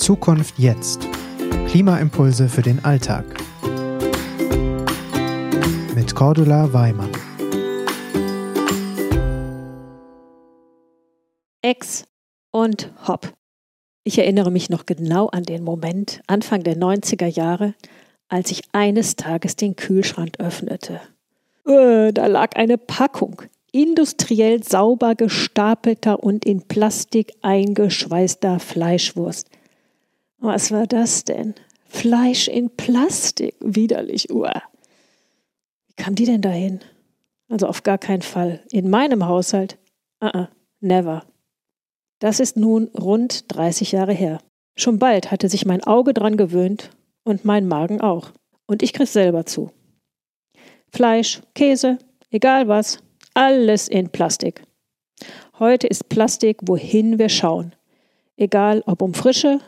Zukunft jetzt. Klimaimpulse für den Alltag. Mit Cordula Weimann. Ex und Hop. Ich erinnere mich noch genau an den Moment, Anfang der 90er Jahre, als ich eines Tages den Kühlschrank öffnete. Äh, da lag eine Packung industriell sauber gestapelter und in Plastik eingeschweißter Fleischwurst. Was war das denn? Fleisch in Plastik, widerlich, uah. Wie kam die denn dahin? Also auf gar keinen Fall. In meinem Haushalt? Uh -uh, never. Das ist nun rund 30 Jahre her. Schon bald hatte sich mein Auge dran gewöhnt und mein Magen auch. Und ich griff selber zu. Fleisch, Käse, egal was, alles in Plastik. Heute ist Plastik, wohin wir schauen. Egal ob um frische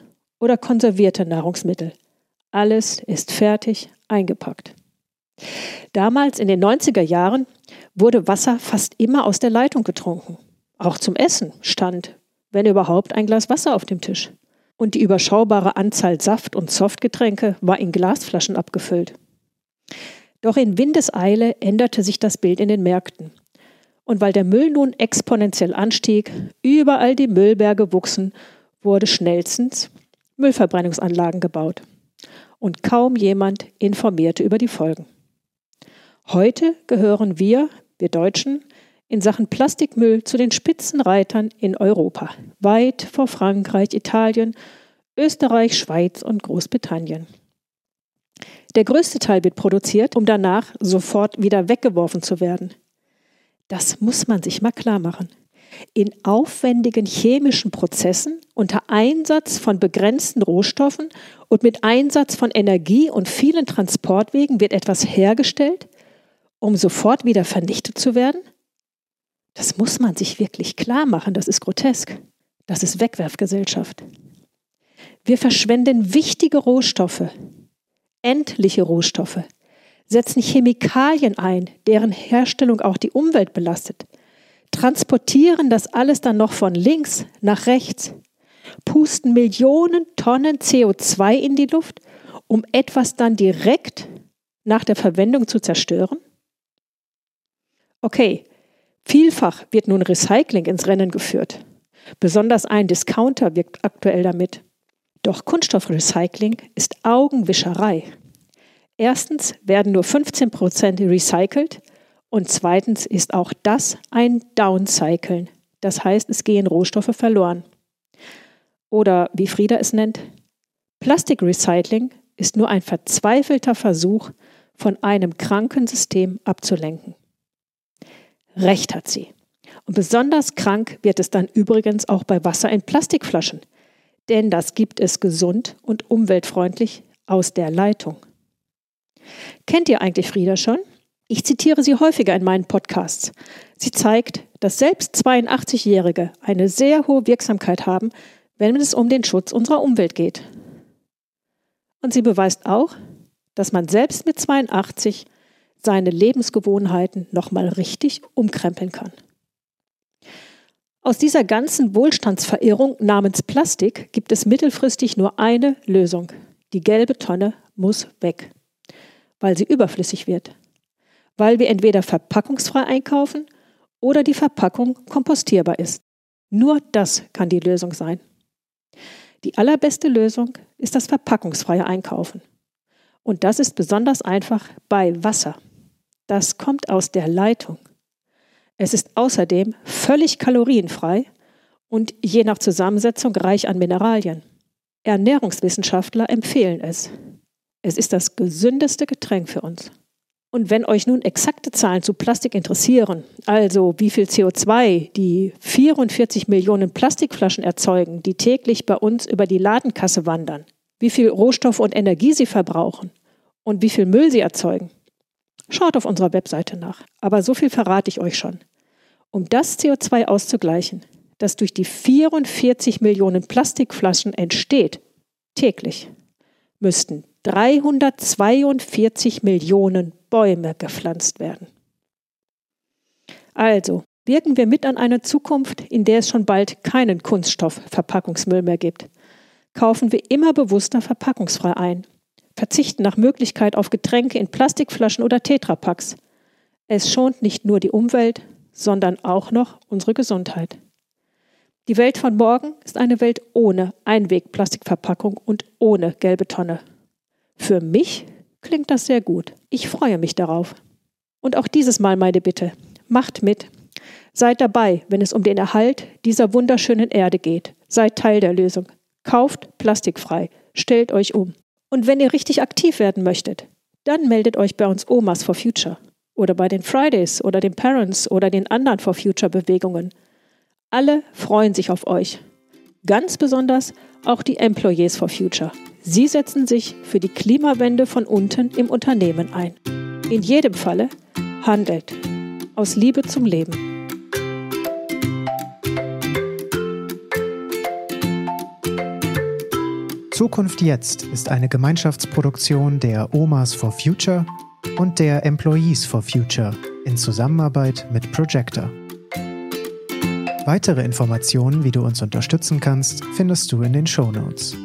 oder konservierte Nahrungsmittel. Alles ist fertig eingepackt. Damals in den 90er Jahren wurde Wasser fast immer aus der Leitung getrunken. Auch zum Essen stand, wenn überhaupt, ein Glas Wasser auf dem Tisch. Und die überschaubare Anzahl Saft- und Softgetränke war in Glasflaschen abgefüllt. Doch in Windeseile änderte sich das Bild in den Märkten. Und weil der Müll nun exponentiell anstieg, überall die Müllberge wuchsen, wurde schnellstens Müllverbrennungsanlagen gebaut. Und kaum jemand informierte über die Folgen. Heute gehören wir, wir Deutschen, in Sachen Plastikmüll zu den Spitzenreitern in Europa, weit vor Frankreich, Italien, Österreich, Schweiz und Großbritannien. Der größte Teil wird produziert, um danach sofort wieder weggeworfen zu werden. Das muss man sich mal klar machen. In aufwendigen chemischen Prozessen unter Einsatz von begrenzten Rohstoffen und mit Einsatz von Energie und vielen Transportwegen wird etwas hergestellt, um sofort wieder vernichtet zu werden? Das muss man sich wirklich klar machen, das ist grotesk. Das ist Wegwerfgesellschaft. Wir verschwenden wichtige Rohstoffe, endliche Rohstoffe, setzen Chemikalien ein, deren Herstellung auch die Umwelt belastet, transportieren das alles dann noch von links nach rechts, pusten Millionen Tonnen CO2 in die Luft, um etwas dann direkt nach der Verwendung zu zerstören? Okay, vielfach wird nun Recycling ins Rennen geführt. Besonders ein Discounter wirkt aktuell damit. Doch Kunststoffrecycling ist Augenwischerei. Erstens werden nur 15 Prozent recycelt und zweitens ist auch das ein Downcyclen. Das heißt, es gehen Rohstoffe verloren. Oder wie Frieda es nennt, Plastikrecycling ist nur ein verzweifelter Versuch, von einem kranken System abzulenken. Recht hat sie. Und besonders krank wird es dann übrigens auch bei Wasser in Plastikflaschen, denn das gibt es gesund und umweltfreundlich aus der Leitung. Kennt ihr eigentlich Frieda schon? Ich zitiere sie häufiger in meinen Podcasts. Sie zeigt, dass selbst 82-Jährige eine sehr hohe Wirksamkeit haben, wenn es um den Schutz unserer Umwelt geht. Und sie beweist auch, dass man selbst mit 82 seine Lebensgewohnheiten nochmal richtig umkrempeln kann. Aus dieser ganzen Wohlstandsverirrung namens Plastik gibt es mittelfristig nur eine Lösung. Die gelbe Tonne muss weg weil sie überflüssig wird. Weil wir entweder verpackungsfrei einkaufen oder die Verpackung kompostierbar ist. Nur das kann die Lösung sein. Die allerbeste Lösung ist das verpackungsfreie Einkaufen. Und das ist besonders einfach bei Wasser. Das kommt aus der Leitung. Es ist außerdem völlig kalorienfrei und je nach Zusammensetzung reich an Mineralien. Ernährungswissenschaftler empfehlen es. Es ist das gesündeste Getränk für uns. Und wenn euch nun exakte Zahlen zu Plastik interessieren, also wie viel CO2 die 44 Millionen Plastikflaschen erzeugen, die täglich bei uns über die Ladenkasse wandern, wie viel Rohstoff und Energie sie verbrauchen und wie viel Müll sie erzeugen, schaut auf unserer Webseite nach. Aber so viel verrate ich euch schon. Um das CO2 auszugleichen, das durch die 44 Millionen Plastikflaschen entsteht, täglich, müssten 342 Millionen Bäume gepflanzt werden. Also, wirken wir mit an eine Zukunft, in der es schon bald keinen Kunststoffverpackungsmüll mehr gibt. kaufen wir immer bewusster verpackungsfrei ein, verzichten nach Möglichkeit auf Getränke in Plastikflaschen oder Tetrapacks. Es schont nicht nur die Umwelt, sondern auch noch unsere Gesundheit. Die Welt von morgen ist eine Welt ohne Einwegplastikverpackung und ohne gelbe Tonne. Für mich klingt das sehr gut. Ich freue mich darauf. Und auch dieses Mal meine Bitte. Macht mit. Seid dabei, wenn es um den Erhalt dieser wunderschönen Erde geht. Seid Teil der Lösung. Kauft plastikfrei. Stellt euch um. Und wenn ihr richtig aktiv werden möchtet, dann meldet euch bei uns Omas for Future oder bei den Fridays oder den Parents oder den anderen for Future Bewegungen. Alle freuen sich auf euch. Ganz besonders auch die Employees for Future. Sie setzen sich für die Klimawende von unten im Unternehmen ein. In jedem Falle handelt aus Liebe zum Leben. Zukunft jetzt ist eine Gemeinschaftsproduktion der Omas for Future und der Employees for Future in Zusammenarbeit mit Projector. Weitere Informationen, wie du uns unterstützen kannst, findest du in den Show Notes.